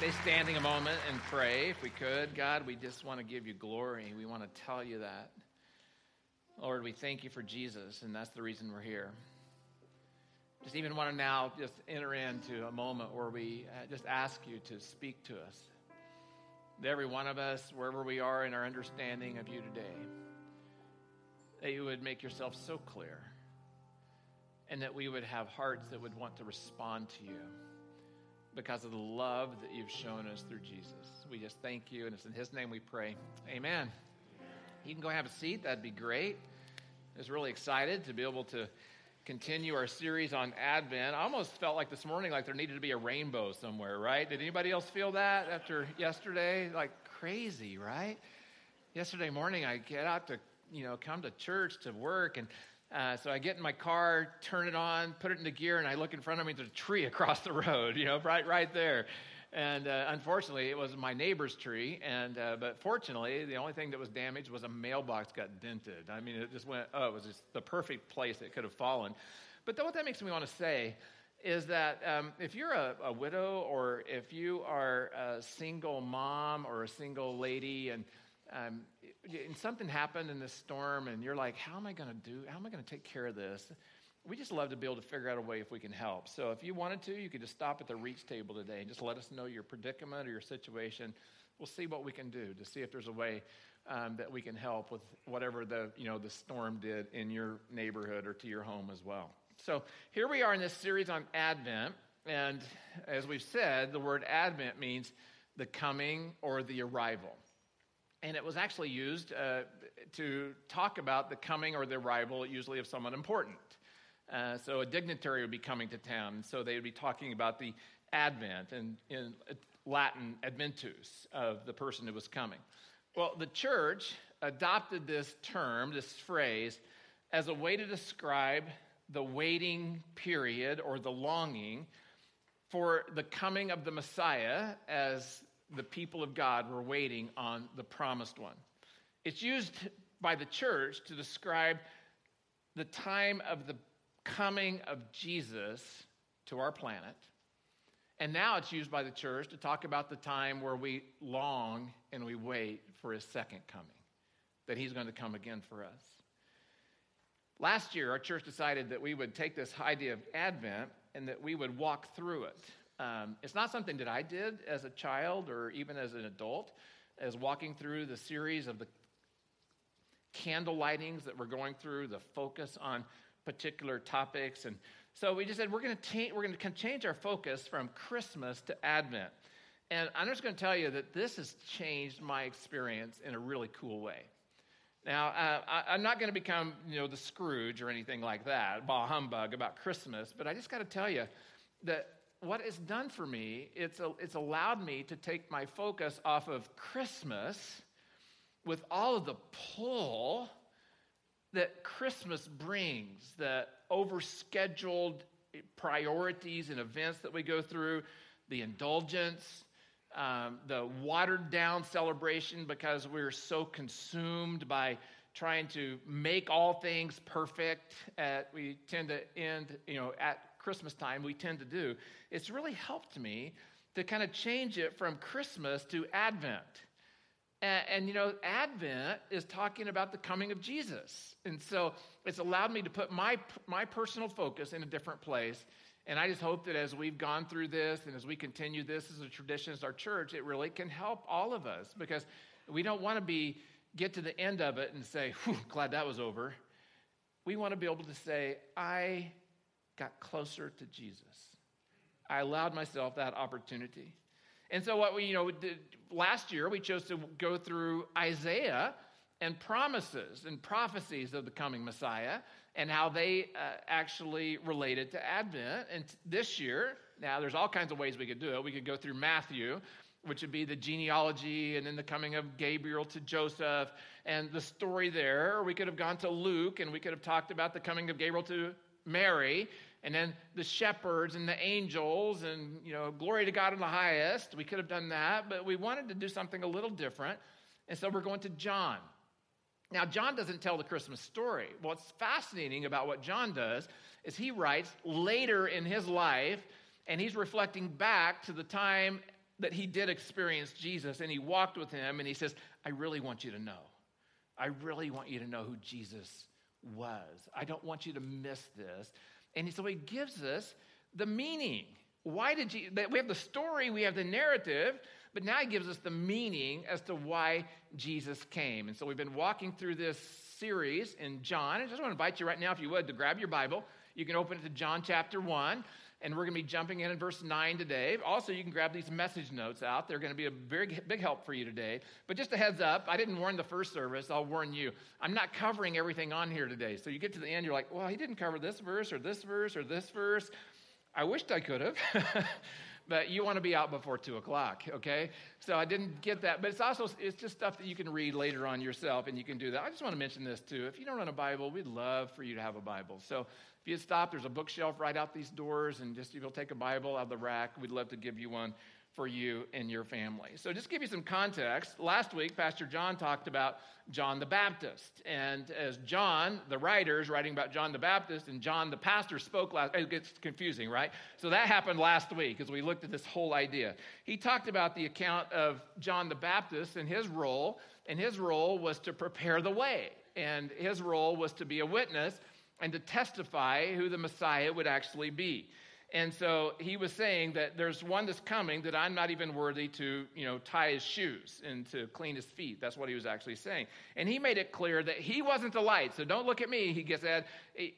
Stay standing a moment and pray if we could. God, we just want to give you glory. We want to tell you that. Lord, we thank you for Jesus, and that's the reason we're here. Just even want to now just enter into a moment where we uh, just ask you to speak to us. Every one of us, wherever we are in our understanding of you today, that you would make yourself so clear, and that we would have hearts that would want to respond to you because of the love that you've shown us through Jesus. We just thank you, and it's in His name we pray. Amen. You can go have a seat, that'd be great. I was really excited to be able to continue our series on Advent. I almost felt like this morning like there needed to be a rainbow somewhere, right? Did anybody else feel that after yesterday? Like crazy, right? Yesterday morning, I get out to, you know, come to church, to work, and uh, so I get in my car, turn it on, put it into gear, and I look in front of me. There's a tree across the road, you know, right, right there. And uh, unfortunately, it was my neighbor's tree. And uh, but fortunately, the only thing that was damaged was a mailbox got dented. I mean, it just went. Oh, it was just the perfect place it could have fallen. But what that makes me want to say is that um, if you're a, a, widow or if you are a single mom or a single lady and um, and something happened in this storm and you're like, how am I going to do, how am I going to take care of this? We just love to be able to figure out a way if we can help. So if you wanted to, you could just stop at the reach table today and just let us know your predicament or your situation. We'll see what we can do to see if there's a way um, that we can help with whatever the, you know, the storm did in your neighborhood or to your home as well. So here we are in this series on Advent. And as we've said, the word Advent means the coming or the arrival and it was actually used uh, to talk about the coming or the arrival, usually of someone important. Uh, so a dignitary would be coming to town, so they would be talking about the advent and in Latin adventus of the person who was coming. Well, the church adopted this term, this phrase, as a way to describe the waiting period or the longing for the coming of the Messiah as the people of God were waiting on the promised one. It's used by the church to describe the time of the coming of Jesus to our planet. And now it's used by the church to talk about the time where we long and we wait for his second coming, that he's going to come again for us. Last year, our church decided that we would take this idea of Advent and that we would walk through it. Um, it's not something that I did as a child or even as an adult, as walking through the series of the candle lightings that we're going through, the focus on particular topics. And so we just said we're going to we're going to change our focus from Christmas to Advent. And I'm just going to tell you that this has changed my experience in a really cool way. Now, uh, I, am not going to become, you know, the Scrooge or anything like that, bah humbug about Christmas, but I just got to tell you that what it's done for me, it's, a, it's allowed me to take my focus off of Christmas with all of the pull that Christmas brings, the overscheduled priorities and events that we go through, the indulgence, um, the watered down celebration because we're so consumed by trying to make all things perfect. At, we tend to end, you know, at Christmas time, we tend to do, it's really helped me to kind of change it from Christmas to Advent. And, and, you know, Advent is talking about the coming of Jesus. And so it's allowed me to put my, my personal focus in a different place. And I just hope that as we've gone through this and as we continue this as a tradition as our church, it really can help all of us because we don't want to be get to the end of it and say, Whew, glad that was over. We want to be able to say, I got closer to Jesus. I allowed myself that opportunity. And so, what we, you know, did, last year we chose to go through Isaiah and promises and prophecies of the coming Messiah and how they uh, actually related to Advent. And this year, now there's all kinds of ways we could do it. We could go through Matthew, which would be the genealogy and then the coming of Gabriel to Joseph and the story there. Or we could have gone to Luke and we could have talked about the coming of Gabriel to Mary and then the shepherds and the angels and you know glory to god in the highest we could have done that but we wanted to do something a little different and so we're going to john now john doesn't tell the christmas story what's fascinating about what john does is he writes later in his life and he's reflecting back to the time that he did experience Jesus and he walked with him and he says, I really want you to know. I really want you to know who Jesus was. I don't want you to miss this. And so he gives us the meaning. Why did you, we have the story, we have the narrative, but now he gives us the meaning as to why Jesus came. And so we've been walking through this series in John. I just want to invite you right now, if you would, to grab your Bible. You can open it to John chapter 1 and we're going to be jumping in in verse 9 today. Also, you can grab these message notes out. They're going to be a very big help for you today. But just a heads up, I didn't warn the first service, I'll warn you. I'm not covering everything on here today. So you get to the end, you're like, well, he didn't cover this verse or this verse or this verse. I wished I could have. but you want to be out before two o'clock okay? So i didn't get that but it's also it's just stuff that you can read later on yourself and you can do that. I just want to mention this too. If you don't run a bible we'd love for you to have a bible. So if you stop, there's a bookshelf right out these doors, and just you'll take a Bible out of the rack, we'd love to give you one for you and your family. So, just give you some context. Last week, Pastor John talked about John the Baptist. And as John, the writer, is writing about John the Baptist, and John the pastor spoke last, it gets confusing, right? So, that happened last week as we looked at this whole idea. He talked about the account of John the Baptist and his role, and his role was to prepare the way. And his role was to be a witness and to testify who the Messiah would actually be. And so he was saying that there's one that's coming that I'm not even worthy to, you know, tie his shoes and to clean his feet. That's what he was actually saying. And he made it clear that he wasn't the light. So don't look at me, he gets said,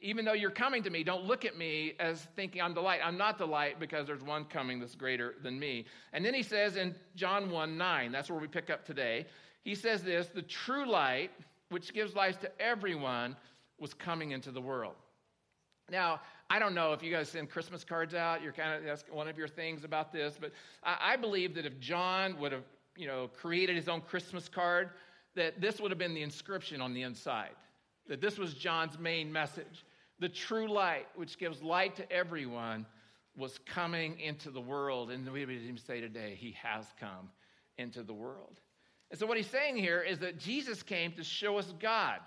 even though you're coming to me, don't look at me as thinking I'm the light. I'm not the light because there's one coming that's greater than me. And then he says in John 1 9, that's where we pick up today, he says this the true light, which gives life to everyone, was coming into the world. Now, I don't know if you guys send Christmas cards out. You're kind of that's one of your things about this, but I, I believe that if John would have, you know, created his own Christmas card, that this would have been the inscription on the inside. That this was John's main message. The true light, which gives light to everyone, was coming into the world. And we would even say today, he has come into the world. And so, what he's saying here is that Jesus came to show us God.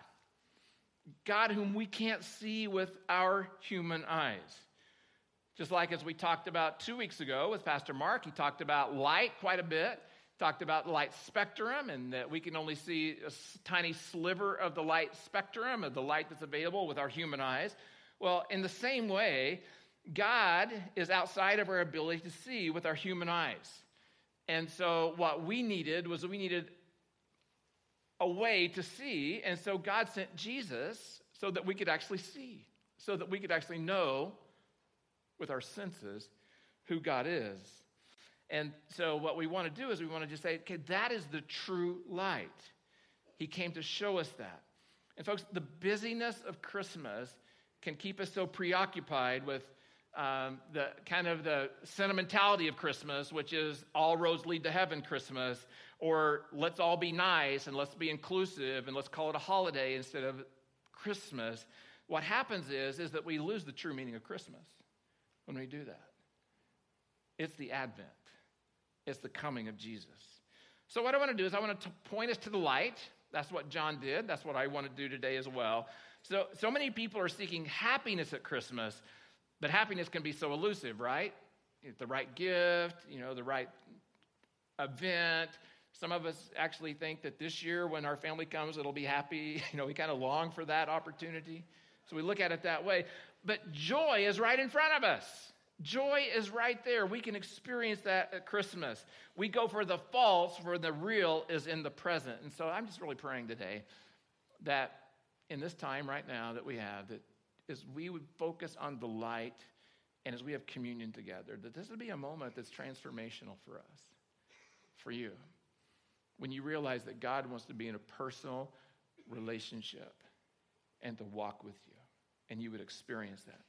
God whom we can't see with our human eyes. Just like as we talked about two weeks ago with Pastor Mark, he talked about light quite a bit, talked about light spectrum, and that we can only see a tiny sliver of the light spectrum, of the light that's available with our human eyes. Well, in the same way, God is outside of our ability to see with our human eyes. And so, what we needed was we needed a way to see. And so God sent Jesus so that we could actually see, so that we could actually know with our senses who God is. And so what we want to do is we want to just say, okay, that is the true light. He came to show us that. And folks, the busyness of Christmas can keep us so preoccupied with um, the kind of the sentimentality of Christmas, which is all roads lead to heaven Christmas, or let's all be nice and let's be inclusive and let's call it a holiday instead of Christmas, what happens is, is that we lose the true meaning of Christmas when we do that. It's the advent, it's the coming of Jesus. So, what I want to do is, I want to point us to the light. That's what John did. That's what I want to do today as well. So, so many people are seeking happiness at Christmas, but happiness can be so elusive, right? The right gift, you know, the right event, some of us actually think that this year, when our family comes, it'll be happy. You know, we kind of long for that opportunity. So we look at it that way. But joy is right in front of us. Joy is right there. We can experience that at Christmas. We go for the false, for the real is in the present. And so I'm just really praying today that in this time right now that we have, that as we would focus on the light and as we have communion together, that this would be a moment that's transformational for us, for you when you realize that God wants to be in a personal relationship and to walk with you, and you would experience that.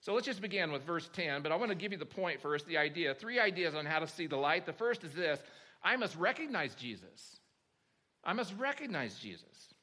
So let's just begin with verse 10, but I want to give you the point first, the idea. Three ideas on how to see the light. The first is this I must recognize Jesus. I must recognize Jesus.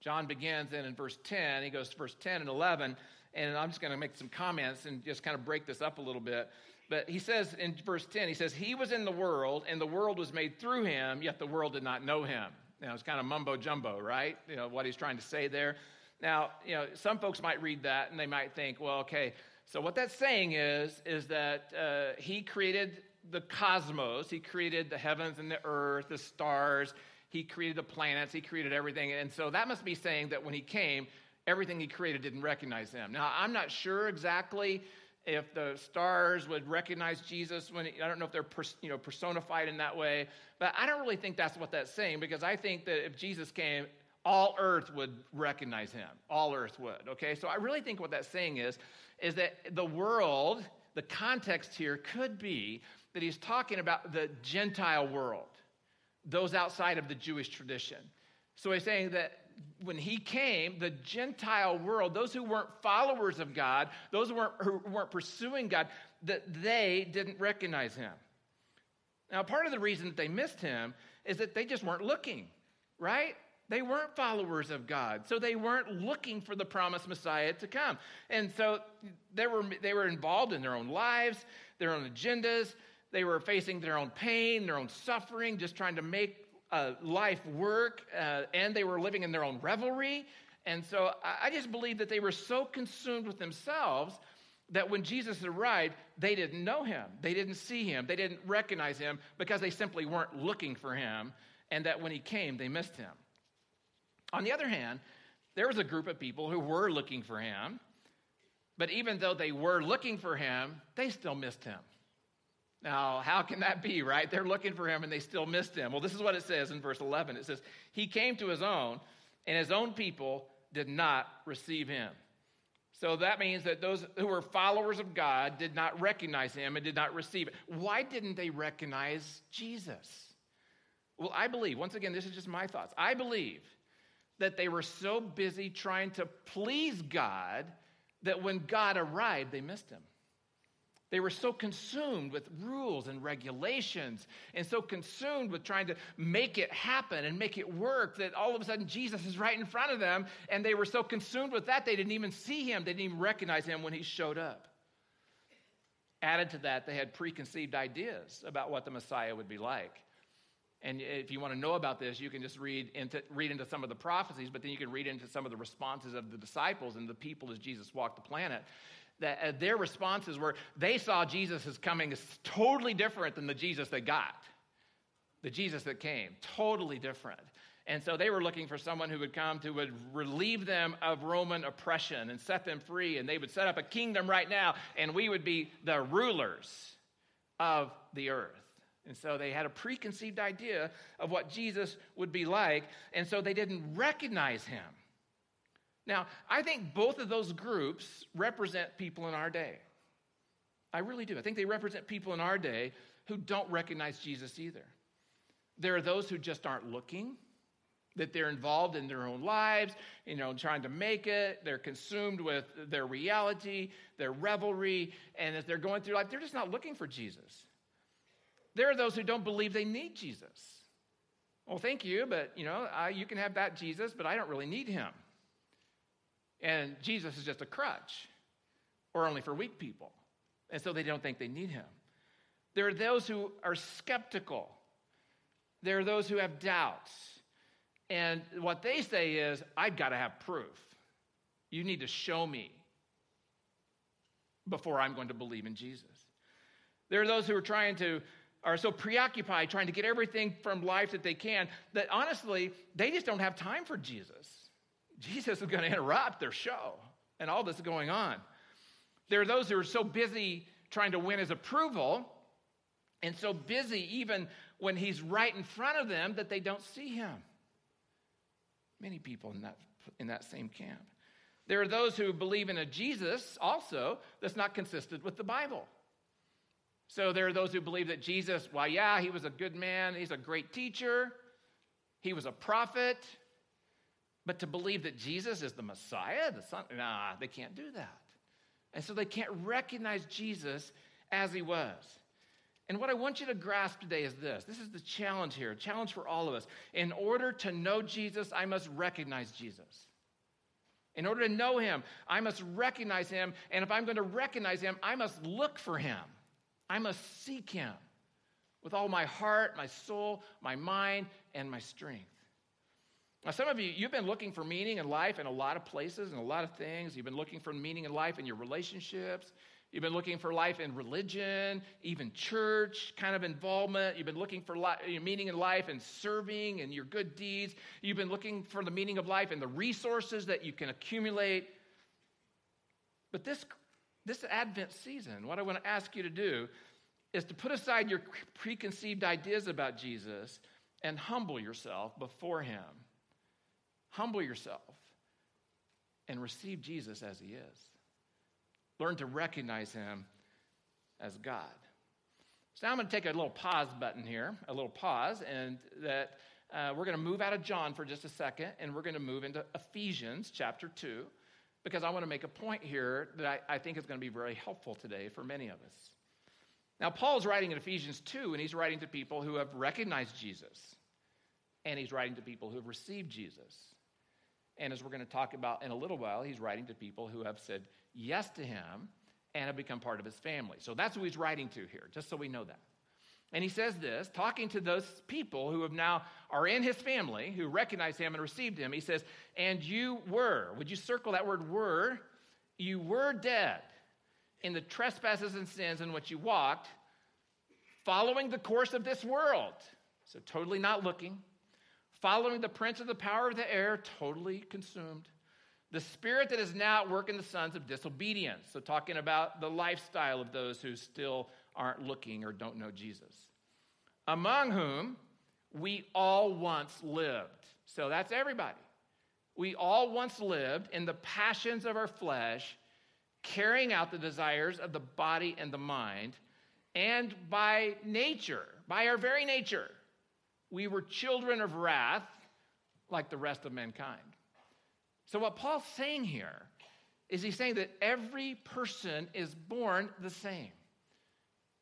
John begins then in verse 10. He goes to verse 10 and 11, and I'm just going to make some comments and just kind of break this up a little bit. But he says in verse 10, he says, He was in the world, and the world was made through him, yet the world did not know him. Now, it's kind of mumbo jumbo, right? You know, what he's trying to say there. Now, you know, some folks might read that and they might think, well, okay, So what that's saying is, is that uh, he created the cosmos. He created the heavens and the earth, the stars. He created the planets. He created everything. And so that must be saying that when he came, everything he created didn't recognize him. Now, I'm not sure exactly if the stars would recognize Jesus when he, I don't know if they're you know personified in that way, but I don't really think that's what that's saying because I think that if Jesus came, all earth would recognize him. All earth would. Okay, so I really think what that's saying is is that the world, the context here could be that he's talking about the Gentile world, those outside of the Jewish tradition. So he's saying that when he came, the Gentile world, those who weren't followers of God, those who weren't, who weren't pursuing God, that they didn't recognize him. Now, part of the reason that they missed him is that they just weren't looking, right? They weren't followers of God. So they weren't looking for the promised Messiah to come. And so they were, they were involved in their own lives, their own agendas. They were facing their own pain, their own suffering, just trying to make uh, life work. Uh, and they were living in their own revelry. And so I, I just believe that they were so consumed with themselves that when Jesus arrived, they didn't know him. They didn't see him. They didn't recognize him because they simply weren't looking for him. And that when he came, they missed him. On the other hand, there was a group of people who were looking for him, but even though they were looking for him, they still missed him. Now, how can that be, right? They're looking for him and they still missed him. Well, this is what it says in verse 11 it says, He came to his own, and his own people did not receive him. So that means that those who were followers of God did not recognize him and did not receive it. Why didn't they recognize Jesus? Well, I believe, once again, this is just my thoughts. I believe that they were so busy trying to please God that when God arrived, they missed him. They were so consumed with rules and regulations and so consumed with trying to make it happen and make it work that all of a sudden Jesus is right in front of them. And they were so consumed with that, they didn't even see him, they didn't even recognize him when he showed up. Added to that, they had preconceived ideas about what the Messiah would be like. And if you want to know about this, you can just read into, read into some of the prophecies, but then you can read into some of the responses of the disciples and the people as Jesus walked the planet. That uh, their responses were they saw Jesus as coming as totally different than the Jesus they got, the Jesus that came, totally different. And so they were looking for someone who would come to would relieve them of Roman oppression and set them free, and they would set up a kingdom right now, and we would be the rulers of the earth. And so they had a preconceived idea of what Jesus would be like, and so they didn't recognize him. Now, I think both of those groups represent people in our day. I really do. I think they represent people in our day who don't recognize Jesus either. There are those who just aren't looking, that they're involved in their own lives, you know, trying to make it. They're consumed with their reality, their revelry, and as they're going through life, they're just not looking for Jesus. There are those who don't believe they need Jesus. Well, thank you, but you know, I, you can have that Jesus, but I don't really need him. And Jesus is just a crutch, or only for weak people. And so they don't think they need him. There are those who are skeptical. There are those who have doubts. And what they say is, I've got to have proof. You need to show me before I'm going to believe in Jesus. There are those who are trying to are so preoccupied trying to get everything from life that they can that honestly, they just don't have time for Jesus. Jesus is going to interrupt their show and all this is going on. There are those who are so busy trying to win his approval and so busy even when he's right in front of them that they don't see him. Many people in that, in that same camp. There are those who believe in a Jesus also that's not consistent with the Bible. So there are those who believe that Jesus, well, yeah, he was a good man, he's a great teacher, he was a prophet, but to believe that Jesus is the Messiah, the Son, nah, they can't do that. And so they can't recognize Jesus as he was. And what I want you to grasp today is this this is the challenge here, challenge for all of us. In order to know Jesus, I must recognize Jesus. In order to know him, I must recognize him. And if I'm going to recognize him, I must look for him. I must seek him with all my heart, my soul, my mind, and my strength. Now, some of you, you've been looking for meaning in life in a lot of places and a lot of things. You've been looking for meaning in life in your relationships. You've been looking for life in religion, even church kind of involvement. You've been looking for li- meaning in life in serving and your good deeds. You've been looking for the meaning of life and the resources that you can accumulate. But this, this Advent season, what I want to ask you to do is to put aside your preconceived ideas about Jesus and humble yourself before Him. Humble yourself and receive Jesus as He is. Learn to recognize Him as God. So now I'm going to take a little pause button here, a little pause, and that uh, we're going to move out of John for just a second, and we're going to move into Ephesians chapter 2, because I want to make a point here that I, I think is going to be very helpful today for many of us. Now, Paul's writing in Ephesians 2, and he's writing to people who have recognized Jesus, and he's writing to people who have received Jesus. And as we're going to talk about in a little while, he's writing to people who have said yes to him and have become part of his family. So that's who he's writing to here, just so we know that. And he says this, talking to those people who have now are in his family, who recognize him and received him. He says, "And you were, would you circle that word were? You were dead in the trespasses and sins in which you walked, following the course of this world." So totally not looking, following the prince of the power of the air, totally consumed. The spirit that is now at work in the sons of disobedience. So, talking about the lifestyle of those who still aren't looking or don't know Jesus. Among whom we all once lived. So, that's everybody. We all once lived in the passions of our flesh, carrying out the desires of the body and the mind, and by nature, by our very nature, we were children of wrath like the rest of mankind. So, what Paul's saying here is he's saying that every person is born the same.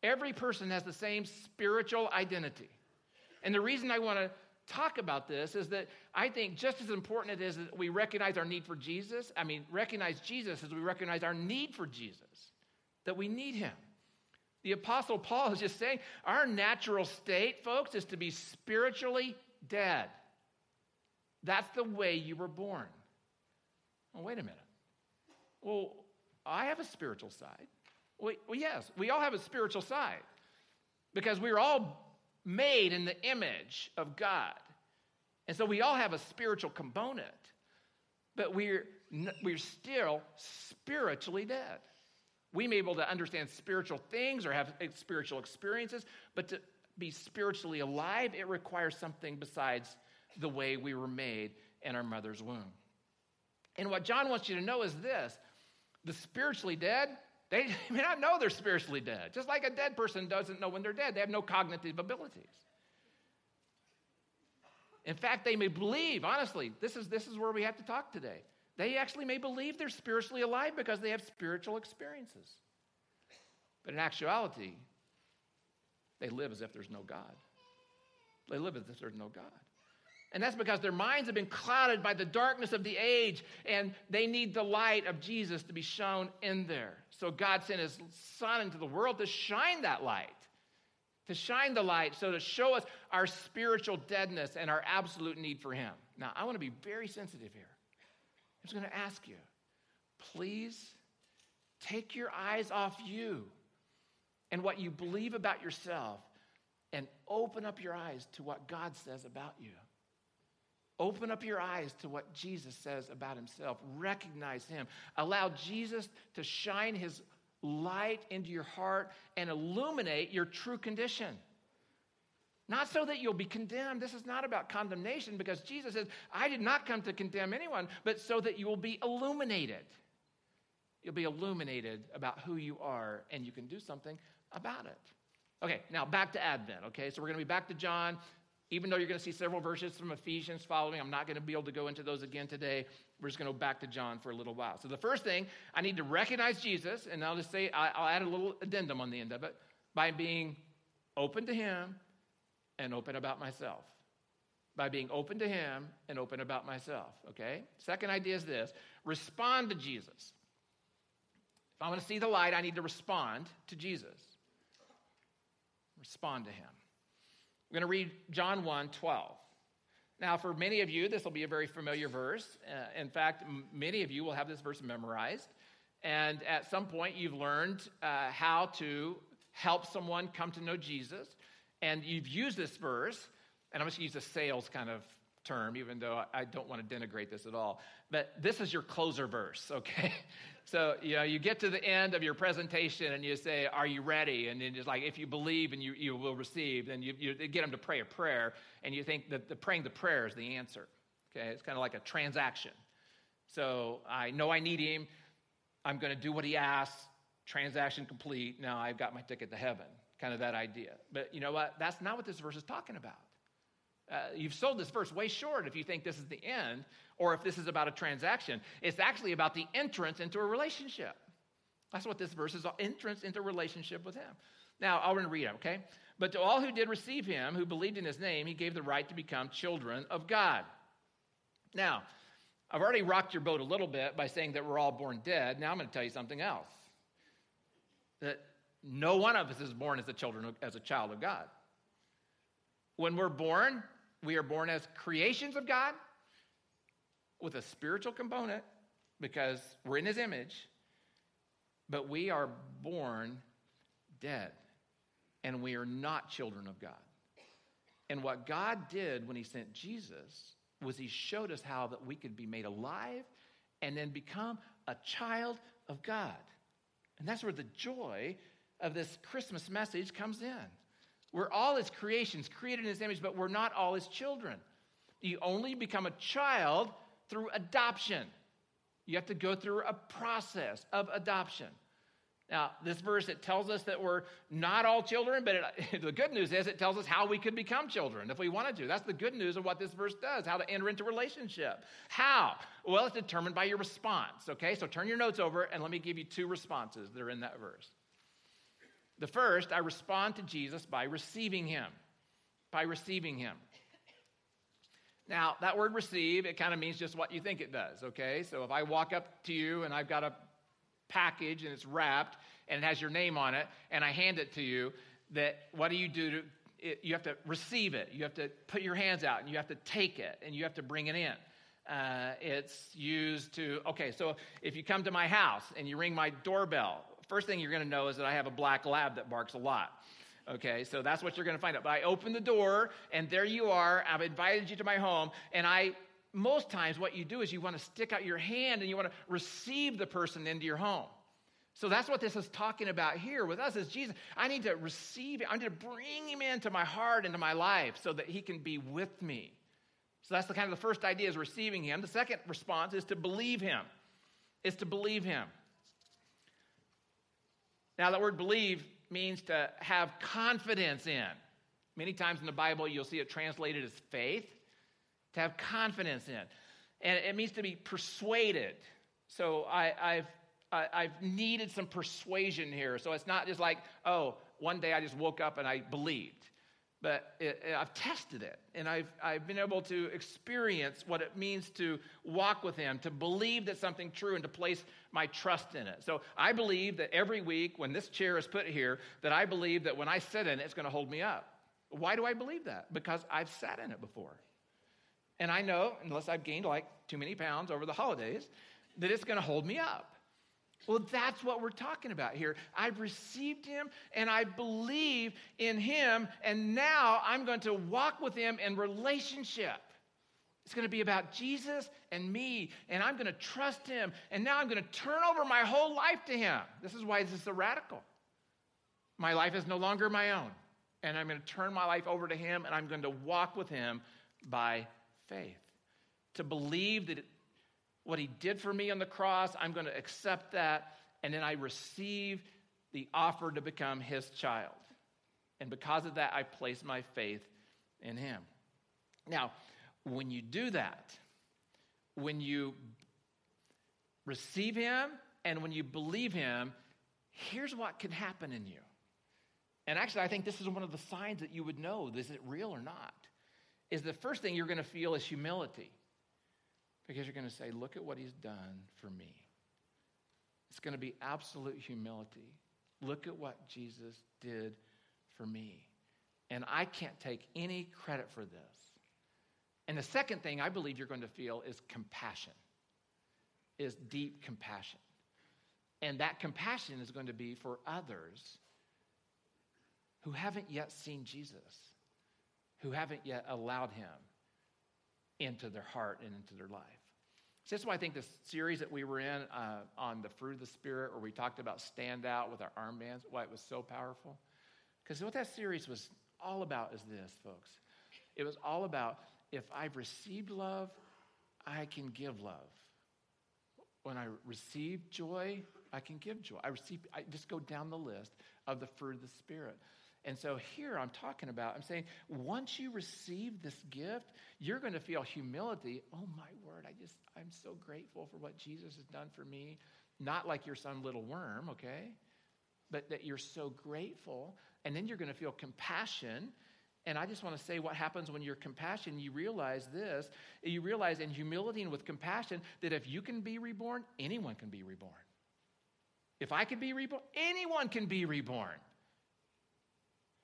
Every person has the same spiritual identity. And the reason I want to talk about this is that I think just as important it is that we recognize our need for Jesus, I mean, recognize Jesus as we recognize our need for Jesus, that we need him. The Apostle Paul is just saying our natural state, folks, is to be spiritually dead. That's the way you were born. Well, wait a minute. Well, I have a spiritual side. Well, yes, we all have a spiritual side because we are all made in the image of God. And so we all have a spiritual component, but we're, we're still spiritually dead. We may be able to understand spiritual things or have spiritual experiences, but to be spiritually alive, it requires something besides the way we were made in our mother's womb. And what John wants you to know is this the spiritually dead, they may not know they're spiritually dead. Just like a dead person doesn't know when they're dead, they have no cognitive abilities. In fact, they may believe, honestly, this is, this is where we have to talk today. They actually may believe they're spiritually alive because they have spiritual experiences. But in actuality, they live as if there's no God. They live as if there's no God. And that's because their minds have been clouded by the darkness of the age, and they need the light of Jesus to be shown in there. So God sent his Son into the world to shine that light, to shine the light, so to show us our spiritual deadness and our absolute need for him. Now, I want to be very sensitive here. I'm just going to ask you please take your eyes off you and what you believe about yourself and open up your eyes to what God says about you. Open up your eyes to what Jesus says about himself. Recognize him. Allow Jesus to shine his light into your heart and illuminate your true condition. Not so that you'll be condemned. This is not about condemnation because Jesus says, I did not come to condemn anyone, but so that you will be illuminated. You'll be illuminated about who you are and you can do something about it. Okay, now back to Advent, okay? So we're going to be back to John even though you're going to see several verses from Ephesians following, I'm not going to be able to go into those again today. We're just going to go back to John for a little while. So the first thing, I need to recognize Jesus, and I'll just say, I'll add a little addendum on the end of it, by being open to Him and open about myself. By being open to Him and open about myself, okay? Second idea is this respond to Jesus. If I want to see the light, I need to respond to Jesus. Respond to Him. We're going to read John 1 12. Now, for many of you, this will be a very familiar verse. Uh, in fact, m- many of you will have this verse memorized. And at some point, you've learned uh, how to help someone come to know Jesus. And you've used this verse, and I'm just going to use a sales kind of term, even though I don't want to denigrate this at all. But this is your closer verse, okay? So, you know, you get to the end of your presentation and you say, Are you ready? And then it's like, If you believe and you, you will receive, then you, you get them to pray a prayer, and you think that the praying the prayer is the answer. Okay? It's kind of like a transaction. So, I know I need him. I'm going to do what he asks. Transaction complete. Now I've got my ticket to heaven. Kind of that idea. But you know what? That's not what this verse is talking about. Uh, you've sold this verse way short if you think this is the end or if this is about a transaction. It's actually about the entrance into a relationship. That's what this verse is entrance into relationship with Him. Now, I'll read it, okay? But to all who did receive Him, who believed in His name, He gave the right to become children of God. Now, I've already rocked your boat a little bit by saying that we're all born dead. Now I'm going to tell you something else. That no one of us is born as a children as a child of God. When we're born, we are born as creations of God with a spiritual component because we're in his image, but we are born dead and we are not children of God. And what God did when he sent Jesus was he showed us how that we could be made alive and then become a child of God. And that's where the joy of this Christmas message comes in. We're all his creations, created in his image, but we're not all his children. You only become a child through adoption. You have to go through a process of adoption. Now, this verse, it tells us that we're not all children, but it, the good news is it tells us how we could become children if we wanted to. That's the good news of what this verse does, how to enter into relationship. How? Well, it's determined by your response, okay? So turn your notes over and let me give you two responses that are in that verse. The first, I respond to Jesus by receiving him. By receiving him. Now, that word receive, it kind of means just what you think it does, okay? So if I walk up to you and I've got a package and it's wrapped and it has your name on it and I hand it to you, that what do you do to it, you have to receive it. You have to put your hands out and you have to take it and you have to bring it in. Uh, it's used to, okay, so if you come to my house and you ring my doorbell, first thing you're going to know is that I have a black lab that barks a lot. Okay, so that's what you're going to find out. But I open the door, and there you are. I've invited you to my home, and I most times what you do is you want to stick out your hand and you want to receive the person into your home. So that's what this is talking about here with us is Jesus. I need to receive him. I need to bring him into my heart, into my life, so that he can be with me. So that's the kind of the first idea is receiving him. The second response is to believe him. Is to believe him. Now, that word believe means to have confidence in. Many times in the Bible, you'll see it translated as faith, to have confidence in. And it means to be persuaded. So I, I've, I've needed some persuasion here. So it's not just like, oh, one day I just woke up and I believed but it, I've tested it and I've, I've been able to experience what it means to walk with Him, to believe that something true and to place my trust in it. So I believe that every week when this chair is put here, that I believe that when I sit in it, it's going to hold me up. Why do I believe that? Because I've sat in it before. And I know, unless I've gained like too many pounds over the holidays, that it's going to hold me up. Well, that's what we're talking about here. I've received him and I believe in him, and now I'm going to walk with him in relationship. It's going to be about Jesus and me, and I'm going to trust him, and now I'm going to turn over my whole life to him. This is why this is so radical. My life is no longer my own, and I'm going to turn my life over to him, and I'm going to walk with him by faith. To believe that what he did for me on the cross. I'm going to accept that. And then I receive the offer to become his child. And because of that, I place my faith in him. Now, when you do that, when you receive him and when you believe him, here's what can happen in you. And actually, I think this is one of the signs that you would know is it real or not? Is the first thing you're going to feel is humility. Because you're going to say, look at what he's done for me. It's going to be absolute humility. Look at what Jesus did for me. And I can't take any credit for this. And the second thing I believe you're going to feel is compassion, is deep compassion. And that compassion is going to be for others who haven't yet seen Jesus, who haven't yet allowed him into their heart and into their life. So that's why I think this series that we were in uh, on the fruit of the Spirit, where we talked about stand out with our armbands, why it was so powerful. Because what that series was all about is this, folks. It was all about if I've received love, I can give love. When I receive joy, I can give joy. I receive, I just go down the list of the fruit of the Spirit. And so here I'm talking about, I'm saying, once you receive this gift, you're going to feel humility. Oh my word, I just, I'm so grateful for what Jesus has done for me. Not like you're some little worm, okay? But that you're so grateful. And then you're going to feel compassion. And I just want to say what happens when you're compassion, you realize this. You realize in humility and with compassion that if you can be reborn, anyone can be reborn. If I can be reborn, anyone can be reborn.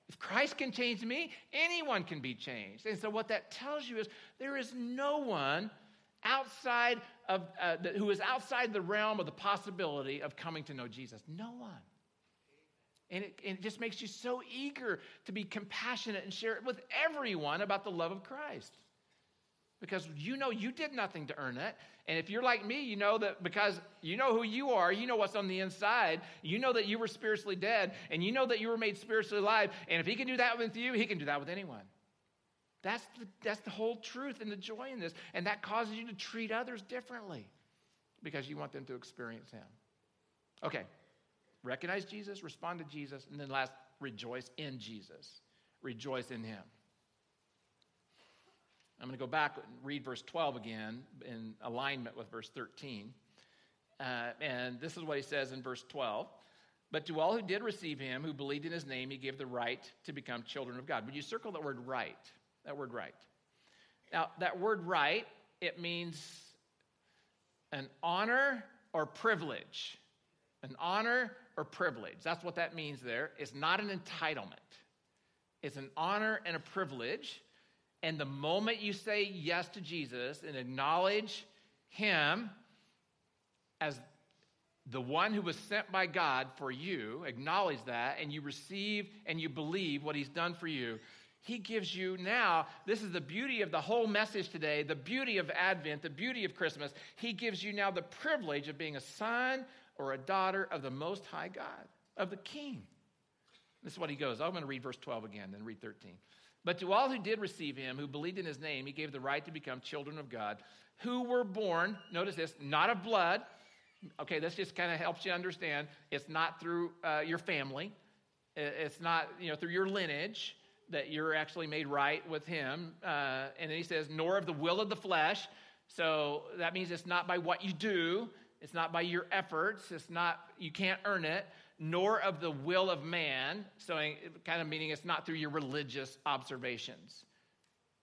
If Christ can change me, anyone can be changed. And so, what that tells you is there is no one outside of uh, who is outside the realm of the possibility of coming to know Jesus. No one. And it, and it just makes you so eager to be compassionate and share it with everyone about the love of Christ because you know you did nothing to earn it. And if you're like me, you know that because you know who you are, you know what's on the inside, you know that you were spiritually dead, and you know that you were made spiritually alive. And if he can do that with you, he can do that with anyone. That's the, that's the whole truth and the joy in this. And that causes you to treat others differently because you want them to experience him. Okay, recognize Jesus, respond to Jesus, and then last, rejoice in Jesus. Rejoice in him. I'm going to go back and read verse 12 again in alignment with verse 13. Uh, and this is what he says in verse 12. But to all who did receive him, who believed in his name, he gave the right to become children of God. Would you circle that word right? That word right. Now, that word right, it means an honor or privilege. An honor or privilege. That's what that means there. It's not an entitlement, it's an honor and a privilege and the moment you say yes to Jesus and acknowledge Him as the one who was sent by God for you, acknowledge that, and you receive and you believe what He's done for you, He gives you now, this is the beauty of the whole message today, the beauty of Advent, the beauty of Christmas. He gives you now the privilege of being a son or a daughter of the Most High God, of the King. This is what He goes. I'm going to read verse 12 again, then read 13. But to all who did receive him, who believed in his name, he gave the right to become children of God, who were born, notice this, not of blood. Okay, this just kind of helps you understand. It's not through uh, your family, it's not you know through your lineage that you're actually made right with him. Uh, and then he says, nor of the will of the flesh. So that means it's not by what you do, it's not by your efforts, it's not, you can't earn it, nor of the will of man. So, kind of meaning it's not through your religious observations.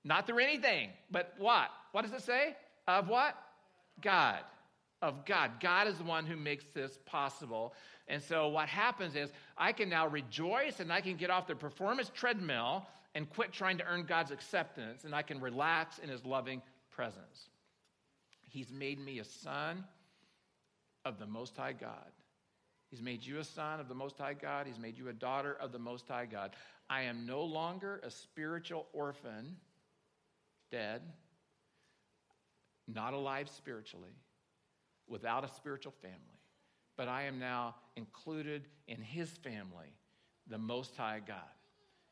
Not through anything, but what? What does it say? Of what? God. Of God. God is the one who makes this possible. And so, what happens is I can now rejoice and I can get off the performance treadmill and quit trying to earn God's acceptance, and I can relax in his loving presence. He's made me a son of the Most High God. He's made you a son of the Most High God. He's made you a daughter of the Most High God. I am no longer a spiritual orphan, dead, not alive spiritually, without a spiritual family, but I am now included in His family, the Most High God.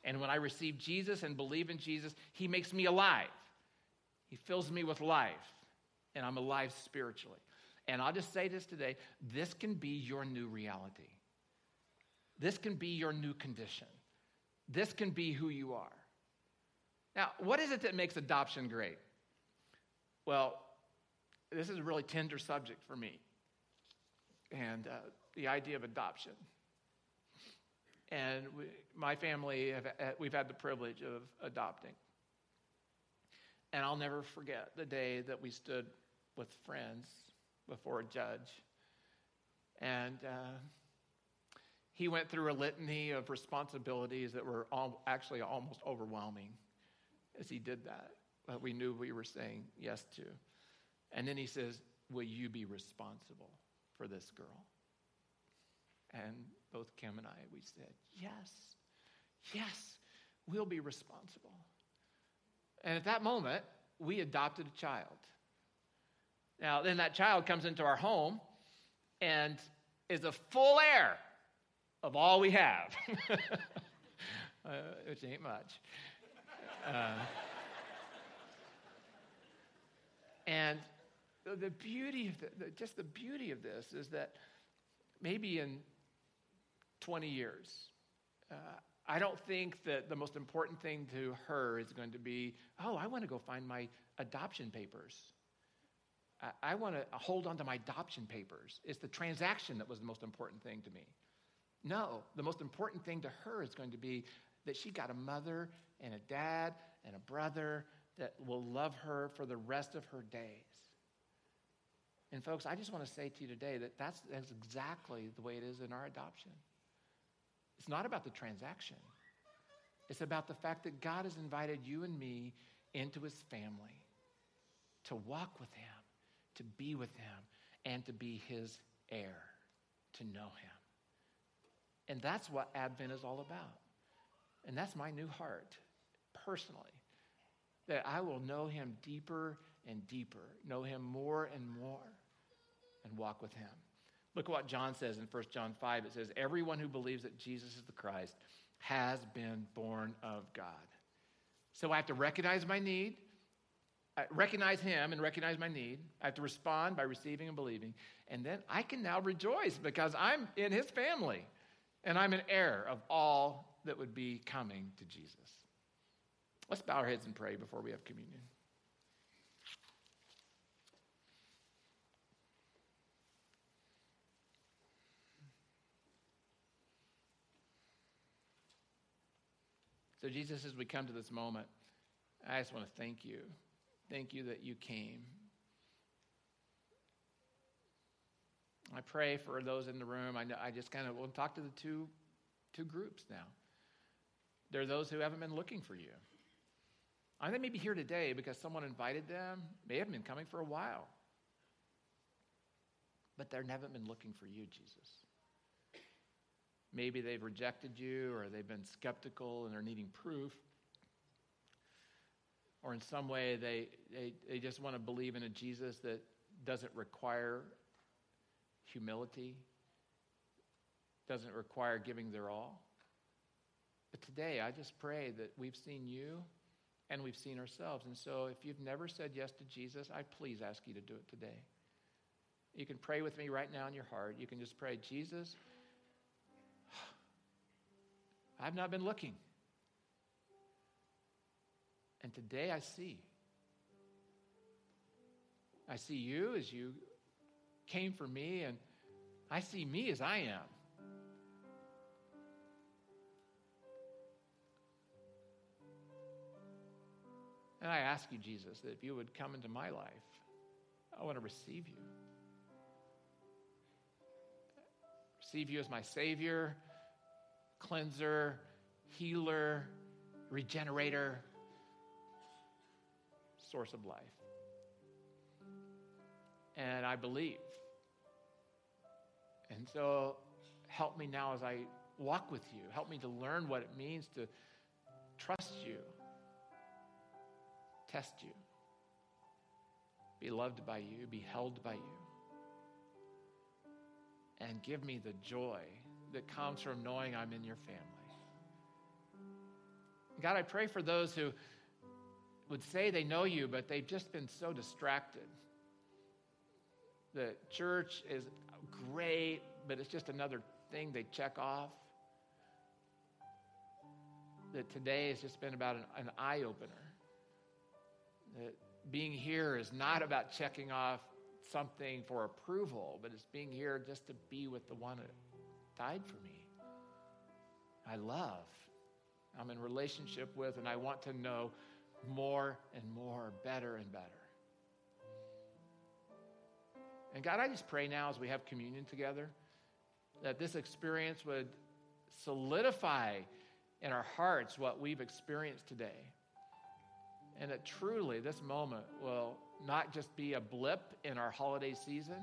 And when I receive Jesus and believe in Jesus, He makes me alive. He fills me with life, and I'm alive spiritually. And I'll just say this today this can be your new reality. This can be your new condition. This can be who you are. Now, what is it that makes adoption great? Well, this is a really tender subject for me. And uh, the idea of adoption. And we, my family, have, uh, we've had the privilege of adopting. And I'll never forget the day that we stood with friends before a judge. And uh, he went through a litany of responsibilities that were all, actually almost overwhelming as he did that. what we knew we were saying yes to. And then he says, Will you be responsible for this girl? And both Kim and I, we said, Yes, yes, we'll be responsible. And at that moment, we adopted a child. Now, then that child comes into our home and is a full heir of all we have, uh, which ain't much. Uh, and the beauty of the, the, just the beauty of this is that maybe in 20 years, uh, I don't think that the most important thing to her is going to be, oh, I want to go find my adoption papers. I, I want to hold on to my adoption papers. It's the transaction that was the most important thing to me. No, the most important thing to her is going to be that she got a mother and a dad and a brother that will love her for the rest of her days. And folks, I just want to say to you today that that's, that's exactly the way it is in our adoption. It's not about the transaction, it's about the fact that God has invited you and me into his family to walk with him, to be with him, and to be his heir, to know him. And that's what Advent is all about. And that's my new heart, personally, that I will know him deeper and deeper, know him more and more, and walk with him. Look at what John says in 1 John 5. It says, Everyone who believes that Jesus is the Christ has been born of God. So I have to recognize my need, I recognize Him and recognize my need. I have to respond by receiving and believing. And then I can now rejoice because I'm in His family and I'm an heir of all that would be coming to Jesus. Let's bow our heads and pray before we have communion. So, Jesus, as we come to this moment, I just want to thank you. Thank you that you came. I pray for those in the room. I, know, I just kind of will talk to the two, two groups now. There are those who haven't been looking for you. I think maybe here today because someone invited them. They haven't been coming for a while. But they haven't been looking for you, Jesus. Maybe they've rejected you or they've been skeptical and they're needing proof. Or in some way, they, they, they just want to believe in a Jesus that doesn't require humility, doesn't require giving their all. But today, I just pray that we've seen you and we've seen ourselves. And so, if you've never said yes to Jesus, I please ask you to do it today. You can pray with me right now in your heart. You can just pray, Jesus, I've not been looking. And today I see. I see you as you came for me, and I see me as I am. And I ask you, Jesus, that if you would come into my life, I want to receive you. Receive you as my Savior cleanser, healer, regenerator, source of life. And I believe. And so help me now as I walk with you. Help me to learn what it means to trust you, test you, be loved by you, be held by you. And give me the joy that comes from knowing I'm in your family. God, I pray for those who would say they know you, but they've just been so distracted. The church is great, but it's just another thing they check off. That today has just been about an, an eye opener. That being here is not about checking off something for approval, but it's being here just to be with the one that died for me. I love, I'm in relationship with, and I want to know more and more, better and better. And God, I just pray now as we have communion together that this experience would solidify in our hearts what we've experienced today. And that truly this moment will not just be a blip in our holiday season,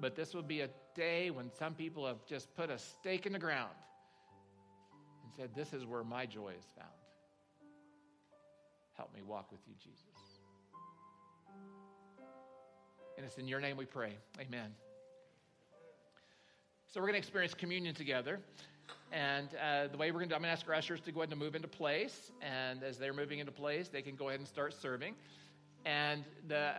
but this will be a day when some people have just put a stake in the ground and said, This is where my joy is found. Help me walk with you, Jesus. And it's in your name we pray. Amen. So we're going to experience communion together. And uh, the way we're going to I'm going to ask our ushers to go ahead and move into place. And as they're moving into place, they can go ahead and start serving. And the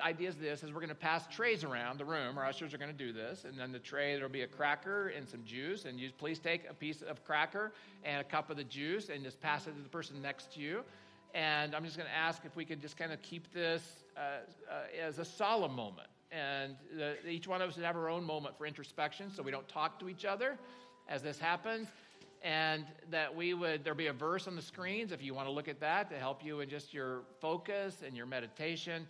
idea is this: is we're going to pass trays around the room. Our ushers are going to do this, and then the tray there'll be a cracker and some juice. And you please take a piece of cracker and a cup of the juice, and just pass it to the person next to you. And I'm just going to ask if we could just kind of keep this uh, uh, as a solemn moment. And the, each one of us would have our own moment for introspection so we don't talk to each other as this happens. And that we would, there'll be a verse on the screens if you want to look at that to help you in just your focus and your meditation.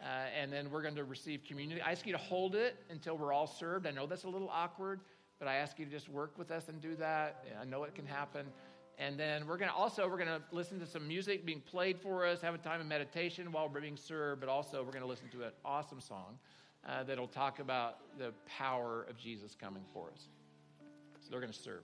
Uh, and then we're going to receive communion. I ask you to hold it until we're all served. I know that's a little awkward, but I ask you to just work with us and do that. I know it can happen. And then we're going to also we're going to listen to some music being played for us, have a time of meditation while we're being served, but also we're going to listen to an awesome song uh, that'll talk about the power of Jesus coming for us. So they're going to serve.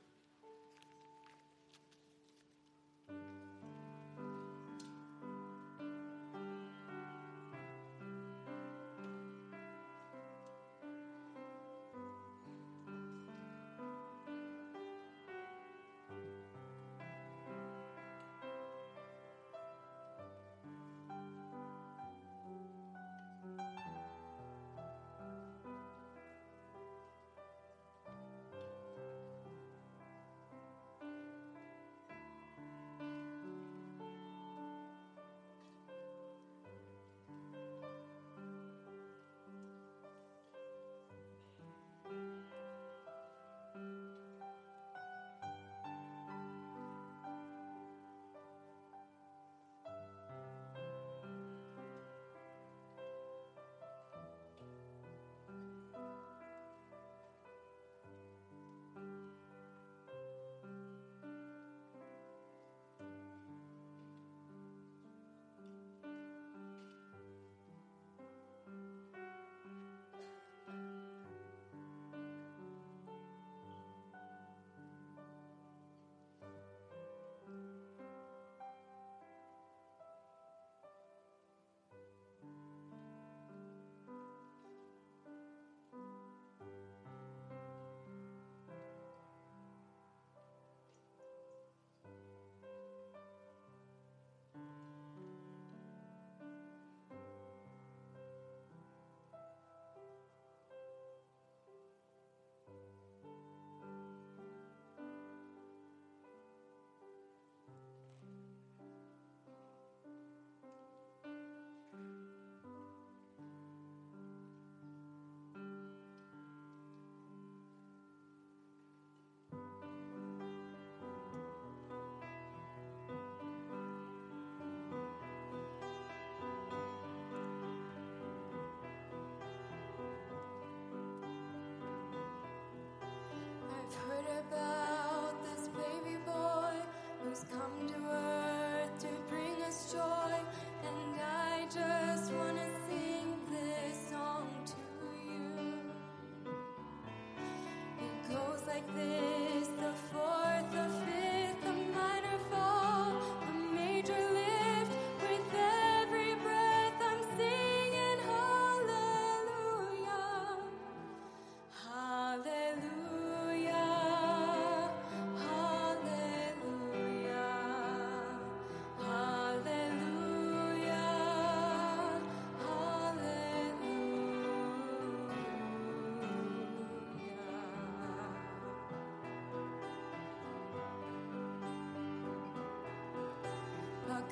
about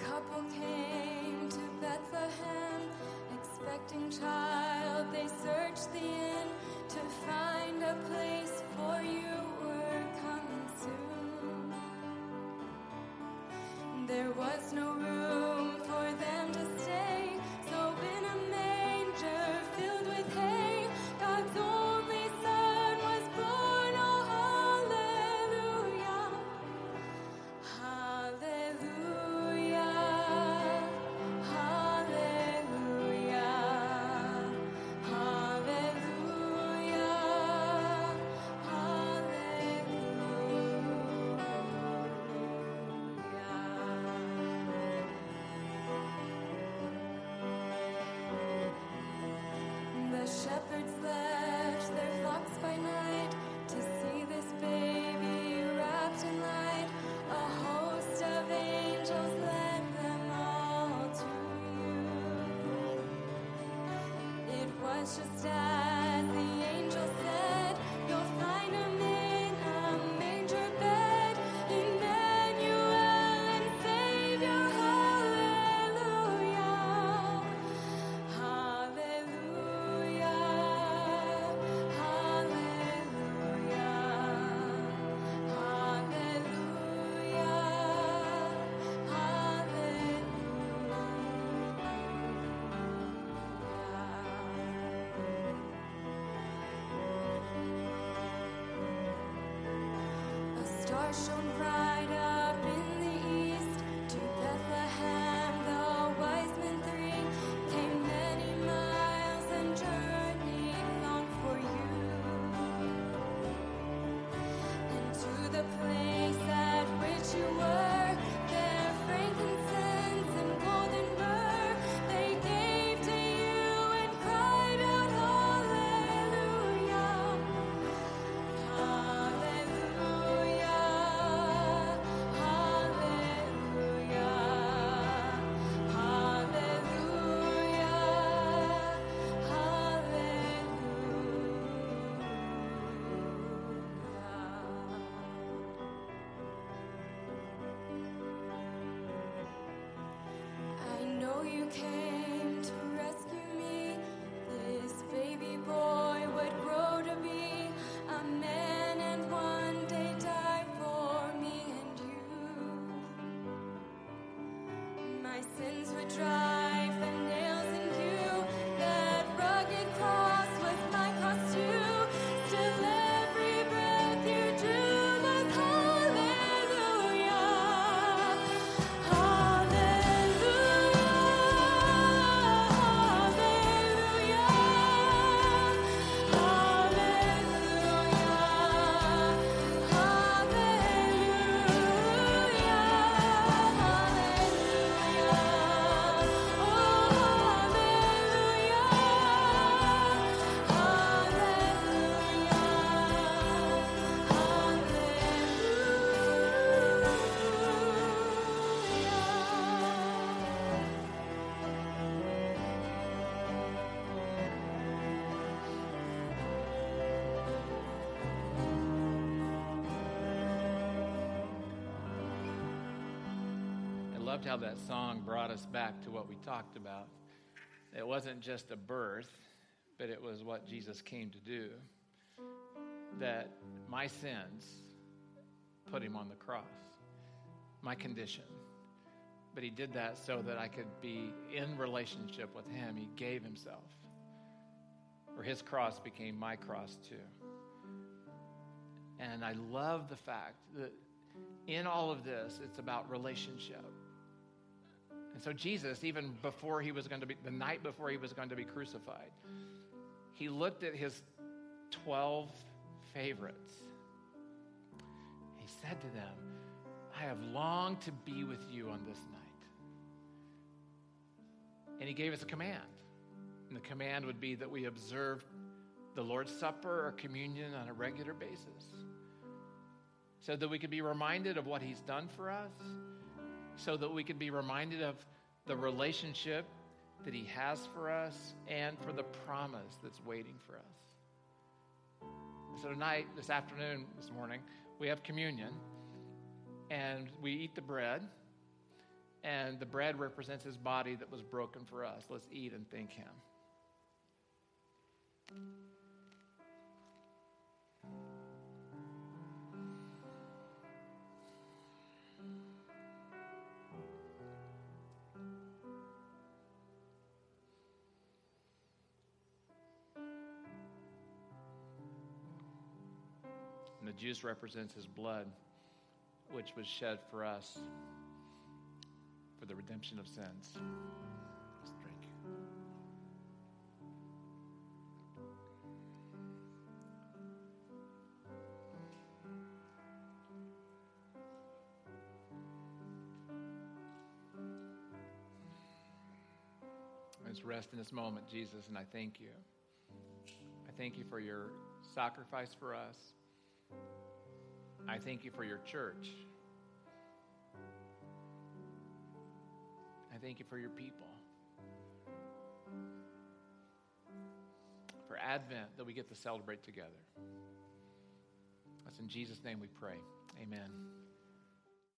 couple came to Bethlehem, expecting child. They searched the inn to find a place for you were coming soon. There was no It was loved how that song brought us back to what we talked about. It wasn't just a birth, but it was what Jesus came to do. That my sins put him on the cross, my condition. But he did that so that I could be in relationship with him. He gave himself. Or his cross became my cross too. And I love the fact that in all of this, it's about relationship. And so Jesus, even before he was going to be, the night before he was going to be crucified, he looked at his 12 favorites. He said to them, I have longed to be with you on this night. And he gave us a command. And the command would be that we observe the Lord's Supper or communion on a regular basis so that we could be reminded of what he's done for us, so that we can be reminded of the relationship that he has for us and for the promise that's waiting for us. So tonight, this afternoon, this morning, we have communion and we eat the bread. And the bread represents his body that was broken for us. Let's eat and thank him. The juice represents his blood, which was shed for us for the redemption of sins. Let's drink. Let's rest in this moment, Jesus, and I thank you I thank you for your sacrifice for us. I thank you for your church. I thank you for your people. For Advent that we get to celebrate together. That's in Jesus' name we pray. Amen.